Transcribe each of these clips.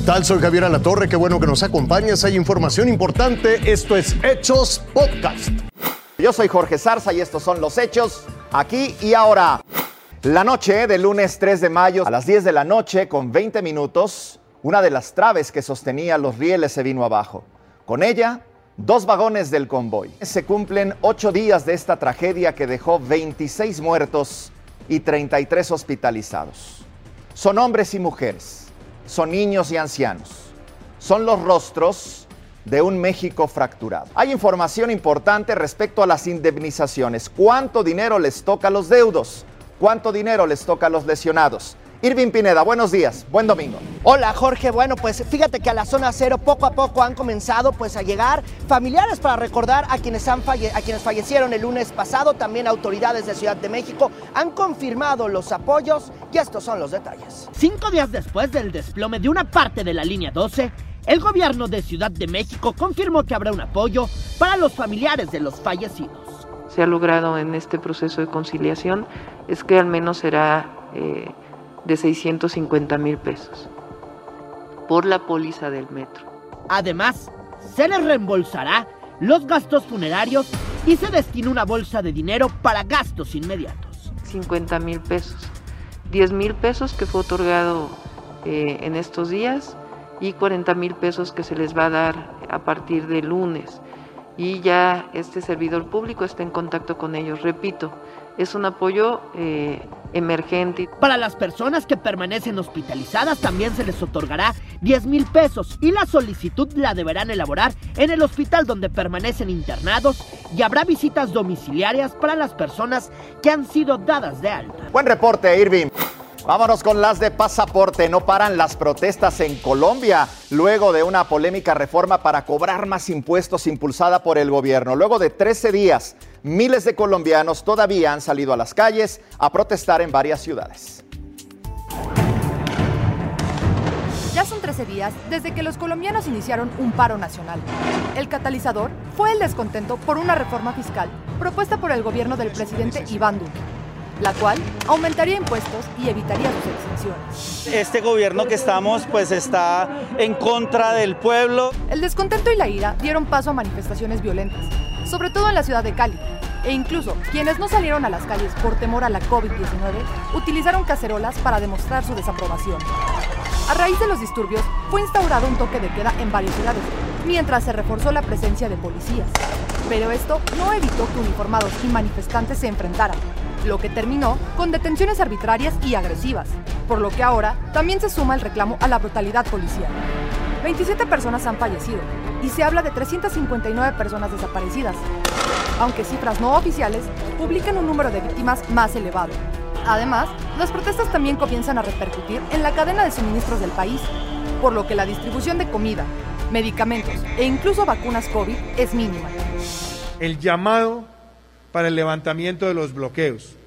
tal? Soy Javier Alatorre, qué bueno que nos acompañas. Hay información importante. Esto es Hechos Podcast. Yo soy Jorge Zarza y estos son los hechos aquí y ahora. La noche del lunes 3 de mayo a las 10 de la noche con 20 minutos, una de las traves que sostenía los rieles se vino abajo. Con ella, dos vagones del convoy. Se cumplen ocho días de esta tragedia que dejó 26 muertos y 33 hospitalizados. Son hombres y mujeres, son niños y ancianos, son los rostros de un México fracturado. Hay información importante respecto a las indemnizaciones. ¿Cuánto dinero les toca a los deudos? ¿Cuánto dinero les toca a los lesionados? Irving Pineda, buenos días, buen domingo. Hola Jorge, bueno pues fíjate que a la zona cero poco a poco han comenzado pues a llegar familiares para recordar a quienes, han a quienes fallecieron el lunes pasado, también autoridades de Ciudad de México han confirmado los apoyos y estos son los detalles. Cinco días después del desplome de una parte de la línea 12, el gobierno de Ciudad de México confirmó que habrá un apoyo para los familiares de los fallecidos. Se ha logrado en este proceso de conciliación es que al menos será... Eh, de 650 mil pesos por la póliza del metro. Además, se les reembolsará los gastos funerarios y se destina una bolsa de dinero para gastos inmediatos. 50 mil pesos, 10 mil pesos que fue otorgado eh, en estos días y 40 mil pesos que se les va a dar a partir de lunes. Y ya este servidor público está en contacto con ellos. Repito, es un apoyo eh, emergente. Para las personas que permanecen hospitalizadas también se les otorgará 10 mil pesos y la solicitud la deberán elaborar en el hospital donde permanecen internados y habrá visitas domiciliarias para las personas que han sido dadas de alta. Buen reporte, Irving. Vámonos con las de pasaporte. No paran las protestas en Colombia luego de una polémica reforma para cobrar más impuestos impulsada por el gobierno. Luego de 13 días, miles de colombianos todavía han salido a las calles a protestar en varias ciudades. Ya son 13 días desde que los colombianos iniciaron un paro nacional. El catalizador fue el descontento por una reforma fiscal propuesta por el gobierno del presidente Iván Duque la cual aumentaría impuestos y evitaría sus exenciones. Este gobierno que estamos pues está en contra del pueblo. El descontento y la ira dieron paso a manifestaciones violentas, sobre todo en la ciudad de Cali. E incluso quienes no salieron a las calles por temor a la COVID-19 utilizaron cacerolas para demostrar su desaprobación. A raíz de los disturbios, fue instaurado un toque de queda en varias ciudades, mientras se reforzó la presencia de policías. Pero esto no evitó que uniformados y manifestantes se enfrentaran, lo que terminó con detenciones arbitrarias y agresivas, por lo que ahora también se suma el reclamo a la brutalidad policial. 27 personas han fallecido y se habla de 359 personas desaparecidas, aunque cifras no oficiales publican un número de víctimas más elevado. Además, las protestas también comienzan a repercutir en la cadena de suministros del país, por lo que la distribución de comida, medicamentos e incluso vacunas COVID es mínima. El llamado para el levantamiento de los bloqueos.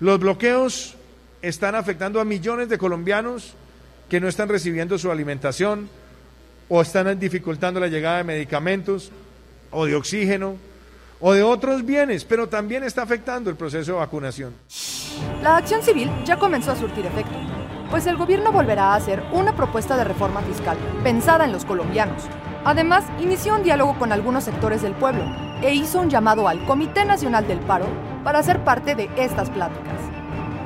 Los bloqueos están afectando a millones de colombianos que no están recibiendo su alimentación o están dificultando la llegada de medicamentos o de oxígeno o de otros bienes, pero también está afectando el proceso de vacunación. La acción civil ya comenzó a surtir efecto, pues el gobierno volverá a hacer una propuesta de reforma fiscal pensada en los colombianos. Además, inició un diálogo con algunos sectores del pueblo e hizo un llamado al Comité Nacional del Paro para ser parte de estas pláticas.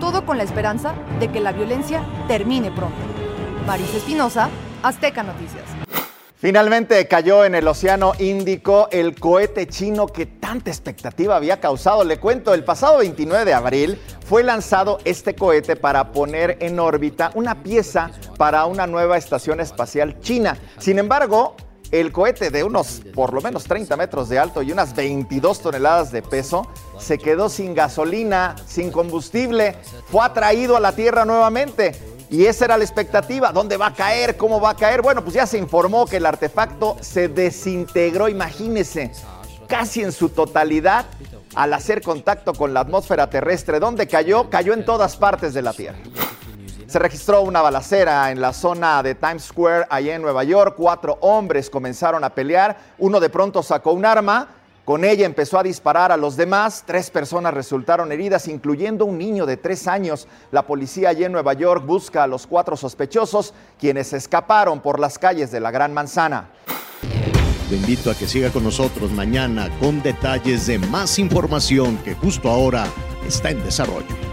Todo con la esperanza de que la violencia termine pronto. Maris Espinosa, Azteca Noticias. Finalmente cayó en el Océano Índico el cohete chino que tanta expectativa había causado. Le cuento, el pasado 29 de abril fue lanzado este cohete para poner en órbita una pieza para una nueva estación espacial china. Sin embargo, el cohete de unos por lo menos 30 metros de alto y unas 22 toneladas de peso se quedó sin gasolina, sin combustible, fue atraído a la Tierra nuevamente. Y esa era la expectativa, ¿dónde va a caer? ¿Cómo va a caer? Bueno, pues ya se informó que el artefacto se desintegró, imagínense, casi en su totalidad al hacer contacto con la atmósfera terrestre. ¿Dónde cayó? Cayó en todas partes de la Tierra. Se registró una balacera en la zona de Times Square, allá en Nueva York. Cuatro hombres comenzaron a pelear. Uno de pronto sacó un arma Con ella empezó a disparar a los demás. Tres personas resultaron heridas, incluyendo un niño de tres años. La policía allí en Nueva York busca a los cuatro sospechosos, quienes escaparon por las calles de la Gran Manzana. Te invito a que siga con nosotros mañana con detalles de más información que justo ahora está en desarrollo.